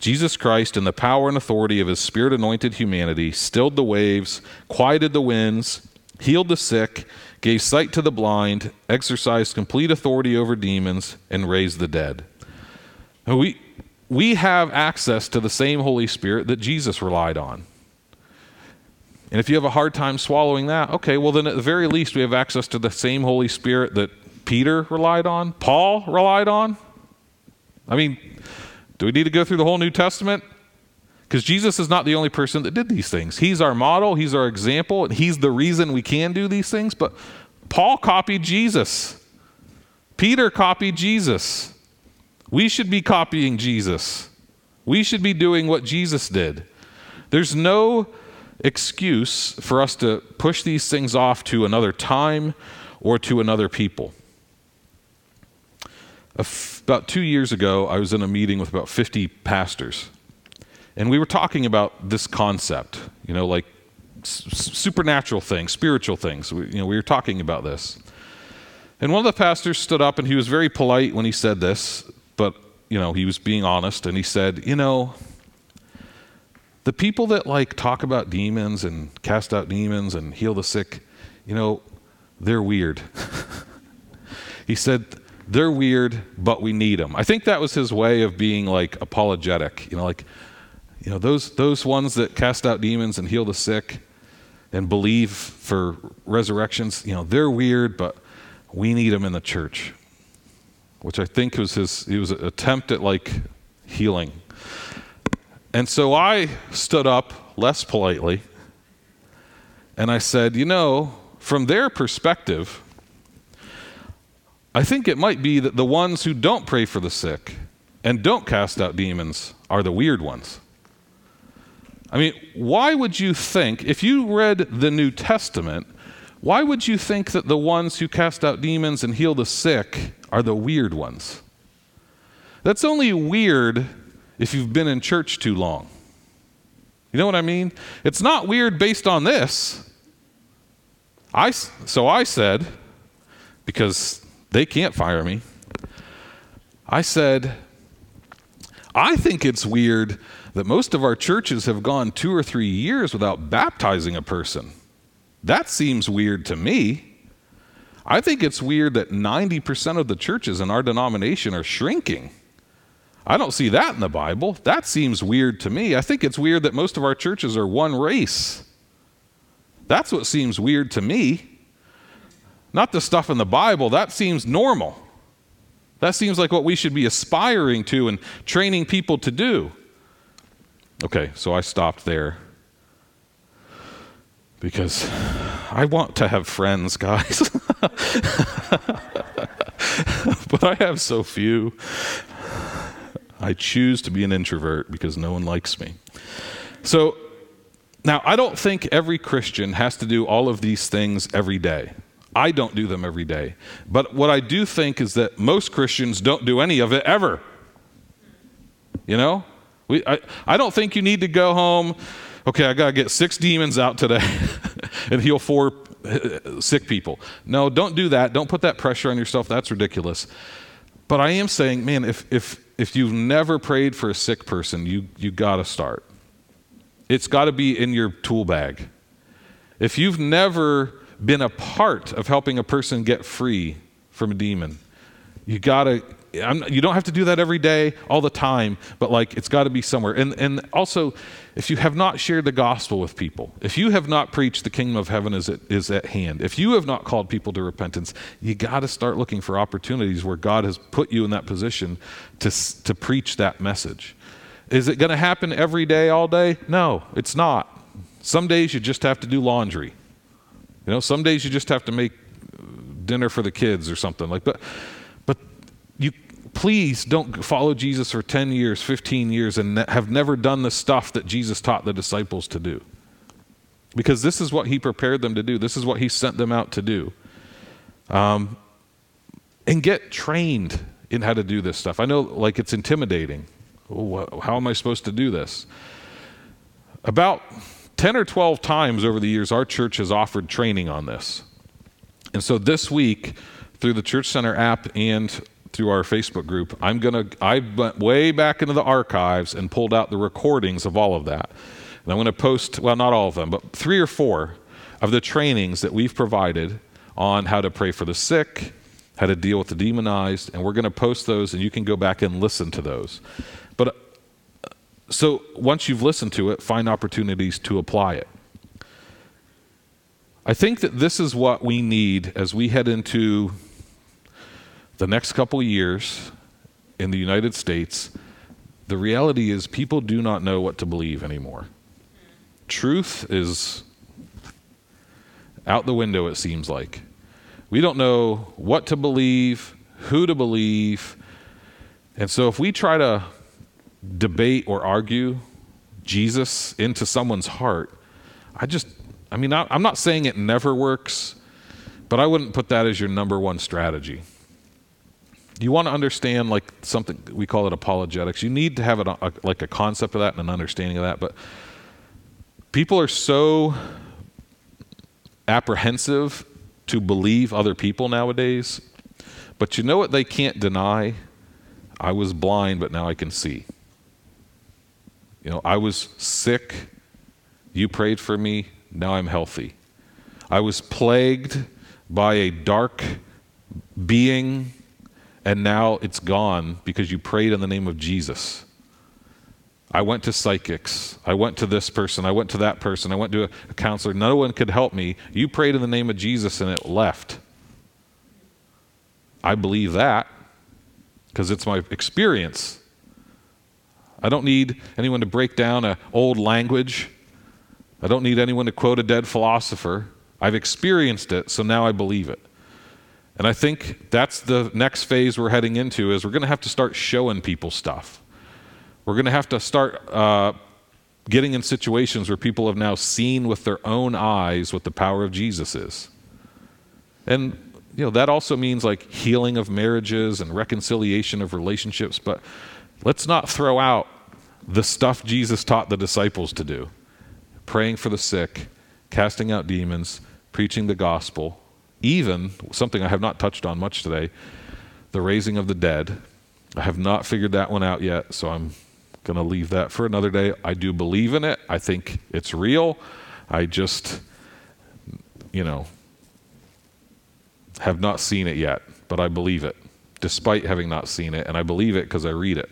Jesus Christ, in the power and authority of His Spirit anointed humanity, stilled the waves, quieted the winds, healed the sick, gave sight to the blind, exercised complete authority over demons, and raised the dead. We, we have access to the same Holy Spirit that Jesus relied on. And if you have a hard time swallowing that, okay, well, then at the very least, we have access to the same Holy Spirit that Peter relied on, Paul relied on. I mean, do we need to go through the whole New Testament? Because Jesus is not the only person that did these things. He's our model, He's our example, and He's the reason we can do these things. But Paul copied Jesus, Peter copied Jesus. We should be copying Jesus. We should be doing what Jesus did. There's no excuse for us to push these things off to another time or to another people. About two years ago, I was in a meeting with about 50 pastors, and we were talking about this concept, you know, like s- supernatural things, spiritual things. We, you know, we were talking about this. And one of the pastors stood up and he was very polite when he said this, but, you know, he was being honest, and he said, You know, the people that like talk about demons and cast out demons and heal the sick, you know, they're weird. [LAUGHS] he said, they're weird, but we need them. I think that was his way of being like apologetic. You know, like, you know, those, those ones that cast out demons and heal the sick and believe for resurrections, you know, they're weird, but we need them in the church. Which I think was his, he was an attempt at like healing and so I stood up less politely and I said, You know, from their perspective, I think it might be that the ones who don't pray for the sick and don't cast out demons are the weird ones. I mean, why would you think, if you read the New Testament, why would you think that the ones who cast out demons and heal the sick are the weird ones? That's only weird if you've been in church too long. You know what I mean? It's not weird based on this. I, so I said, because they can't fire me, I said, I think it's weird that most of our churches have gone two or three years without baptizing a person. That seems weird to me. I think it's weird that 90% of the churches in our denomination are shrinking. I don't see that in the Bible. That seems weird to me. I think it's weird that most of our churches are one race. That's what seems weird to me. Not the stuff in the Bible, that seems normal. That seems like what we should be aspiring to and training people to do. Okay, so I stopped there because I want to have friends, guys. [LAUGHS] but I have so few. I choose to be an introvert because no one likes me. So now, I don't think every Christian has to do all of these things every day. I don't do them every day. But what I do think is that most Christians don't do any of it ever. You know? We, I, I don't think you need to go home, okay, I got to get six demons out today [LAUGHS] and heal four uh, sick people. No, don't do that. Don't put that pressure on yourself. That's ridiculous. But I am saying, man, if, if, if you've never prayed for a sick person, you, you got to start. It's got to be in your tool bag. If you've never been a part of helping a person get free from a demon. You gotta, I'm, you don't have to do that every day, all the time, but like it's got to be somewhere. And and also, if you have not shared the gospel with people, if you have not preached the kingdom of heaven is at, is at hand, if you have not called people to repentance, you got to start looking for opportunities where God has put you in that position to to preach that message. Is it going to happen every day, all day? No, it's not. Some days you just have to do laundry. You know, some days you just have to make dinner for the kids or something like but you please don't follow Jesus for 10 years, 15 years and have never done the stuff that Jesus taught the disciples to do. Because this is what he prepared them to do. This is what he sent them out to do. Um, and get trained in how to do this stuff. I know like it's intimidating. Oh, how am I supposed to do this? About 10 or 12 times over the years, our church has offered training on this. And so this week, through the Church Center app and through our Facebook group, I'm to, I went way back into the archives and pulled out the recordings of all of that. And I'm to post, well, not all of them, but three or four of the trainings that we've provided on how to pray for the sick, how to deal with the demonized, and we're to post those and you can go back and listen to those. But uh, so once you've listened to it, find opportunities to apply it. I think that this is what we need as we head into the next couple years in the United States. The reality is, people do not know what to believe anymore. Truth is out the window, it seems like. We don't know what to believe, who to believe. And so, if we try to debate or argue Jesus into someone's heart, I just, I mean, I, am not saying it never works, but I wouldn't put that as your number one strategy. You want to understand like something we call it apologetics. You need to have a, a, like a concept of that and an understanding of that. But people are so apprehensive to believe other people nowadays. But you know what they can't deny? I was blind, but now I can see. You know, I was sick. You prayed for me. Now I'm healthy. I was plagued by a dark being, and now it's gone because you prayed in the name of Jesus. I went to psychics. I went to this person. I went to that person. I went to a, counselor. No one could help me. You prayed in the name of Jesus and it left. I believe that because it's my experience. I don't need anyone to break down an old language. I don't need anyone to quote a dead philosopher. I've experienced it, so now I believe it. And I think that's the next phase we're heading into is we're going to have to start showing people stuff. We're going to have to start uh, getting in situations where people have now seen with their own eyes what the power of Jesus is. And you know that also means like healing of marriages and reconciliation of relationships, but Let's not throw out the stuff Jesus taught the disciples to do praying for the sick, casting out demons, preaching the gospel, even something I have not touched on much today the raising of the dead. I have not figured that one out yet, so I'm going to leave that for another day. I do believe in it, I think it's real. I just, you know, have not seen it yet, but I believe it, despite having not seen it, and I believe it because I read it.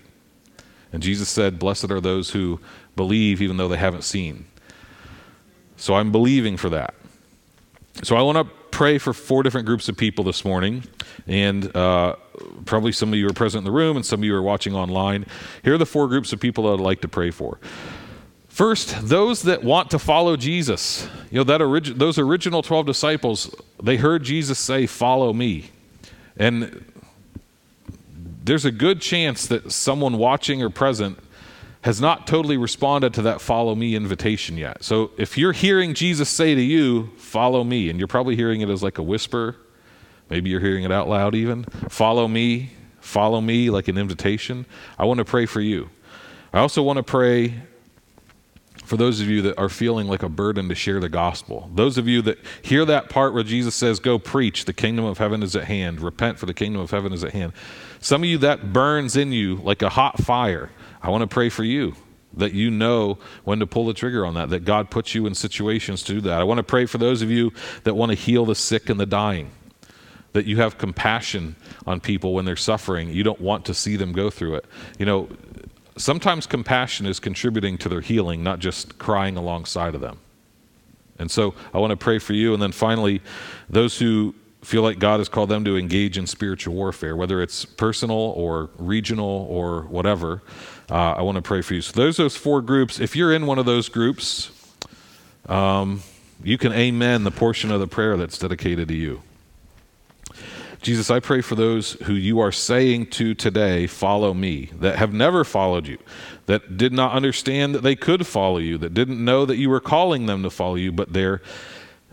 And Jesus said, Blessed are those who believe even though they haven't seen. So I'm believing for that. So I want to pray for four different groups of people this morning, and uh, probably some of you are present in the room and some of you are watching online. Here are the four groups of people I'd like to pray for. First, those that want to follow Jesus. You know, that orig- those original 12 disciples, they heard Jesus say, Follow me. And there's a good chance that someone watching or present has not totally responded to that follow me invitation yet. So if you're hearing Jesus say to you, follow me, and you're probably hearing it as like a whisper, maybe you're hearing it out loud even, follow me, follow me like an invitation, I want to pray for you. I also want to pray for those of you that are feeling like a burden to share the gospel. Those of you that hear that part where Jesus says, Go preach, the kingdom of heaven is at hand, repent, for the kingdom of heaven is at hand. Some of you that burns in you like a hot fire. I want to pray for you that you know when to pull the trigger on that, that God puts you in situations to do that. I want to pray for those of you that want to heal the sick and the dying, that you have compassion on people when they're suffering. You don't want to see them go through it. You know, sometimes compassion is contributing to their healing, not just crying alongside of them. And so I want to pray for you. And then finally, those who feel like God has called them to engage in spiritual warfare, whether it's personal or regional or whatever. Uh, I want to pray for you. So there's those four groups. If you're in one of those groups, um, you can amen the portion of the prayer that's dedicated to you. Jesus, I pray for those who you are saying to today, follow me, that have never followed you, that did not understand that they could follow you, that didn't know that you were calling them to follow you, but they're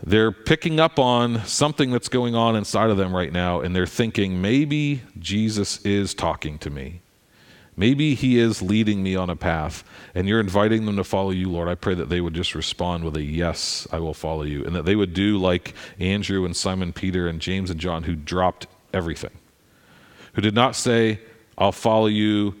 they're picking up on something that's going on inside of them right now, and they're thinking, maybe Jesus is talking to me. Maybe he is leading me on a path, and you're inviting them to follow you, Lord. I pray that they would just respond with a yes, I will follow you, and that they would do like Andrew and Simon Peter and James and John, who dropped everything, who did not say, I'll follow you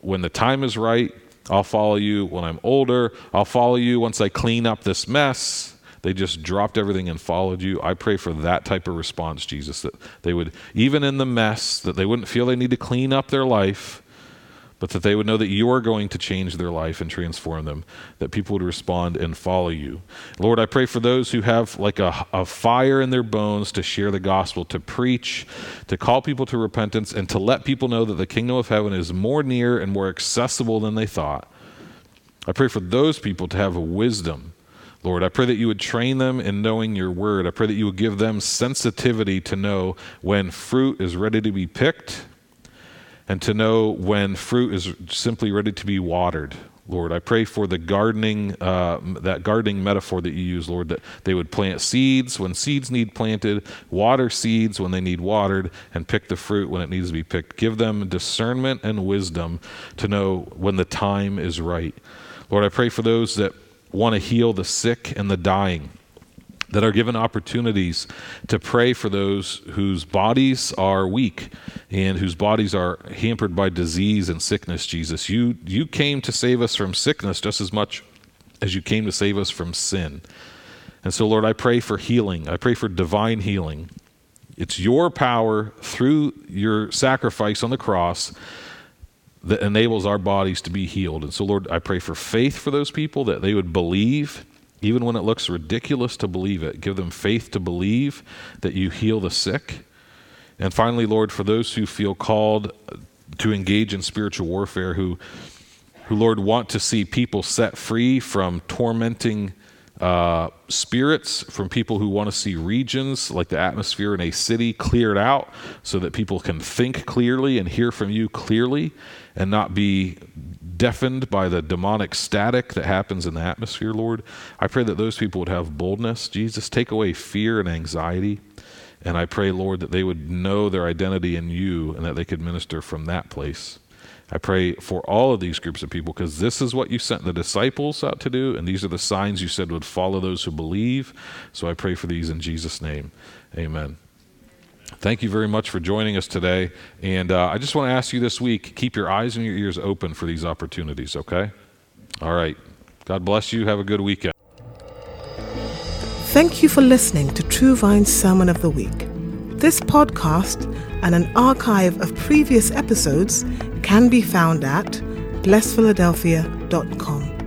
when the time is right, I'll follow you when I'm older, I'll follow you once I clean up this mess. They just dropped everything and followed you. I pray for that type of response, Jesus, that they would, even in the mess, that they wouldn't feel they need to clean up their life, but that they would know that you are going to change their life and transform them, that people would respond and follow you. Lord, I pray for those who have like a, a fire in their bones to share the gospel, to preach, to call people to repentance, and to let people know that the kingdom of heaven is more near and more accessible than they thought. I pray for those people to have a wisdom Lord. I pray that you would train them in knowing your word. I pray that you would give them sensitivity to know when fruit is ready to be picked and to know when fruit is simply ready to be watered. Lord, I pray for the gardening, uh, that gardening metaphor that you use, Lord, that they would plant seeds when seeds need planted, water seeds when they need watered, and pick the fruit when it needs to be picked. Give them discernment and wisdom to know when the time is right. Lord, I pray for those that want to heal the sick and the dying, that are given opportunities to pray for those whose bodies are weak and whose bodies are hampered by disease and sickness, Jesus. You, you came to save us from sickness just as much as you came to save us from sin. And so, Lord, I pray for healing. I pray for divine healing. It's your power through your sacrifice on the cross that enables our bodies to be healed. And so, Lord, I pray for faith for those people that they would believe, even when it looks ridiculous to believe it. Give them faith to believe that you heal the sick. And finally, Lord, for those who feel called to engage in spiritual warfare, who, who Lord, want to see people set free from tormenting uh, spirits from people who want to see regions like the atmosphere in a city cleared out so that people can think clearly and hear from you clearly and not be deafened by the demonic static that happens in the atmosphere, Lord. I pray that those people would have boldness. Jesus, take away fear and anxiety. And I pray, Lord, that they would know their identity in you and that they could minister from that place. I pray for all of these groups of people because this is what you sent the disciples out to do, and these are the signs you said would follow those who believe. So I pray for these in Jesus' name. Amen. Thank you very much for joining us today. And uh, I just want to ask you this week keep your eyes and your ears open for these opportunities, okay? All right. God bless you. Have a good weekend. Thank you for listening to True Vine's Sermon of the Week. This podcast and an archive of previous episodes can be found at blessphiladelphia.com.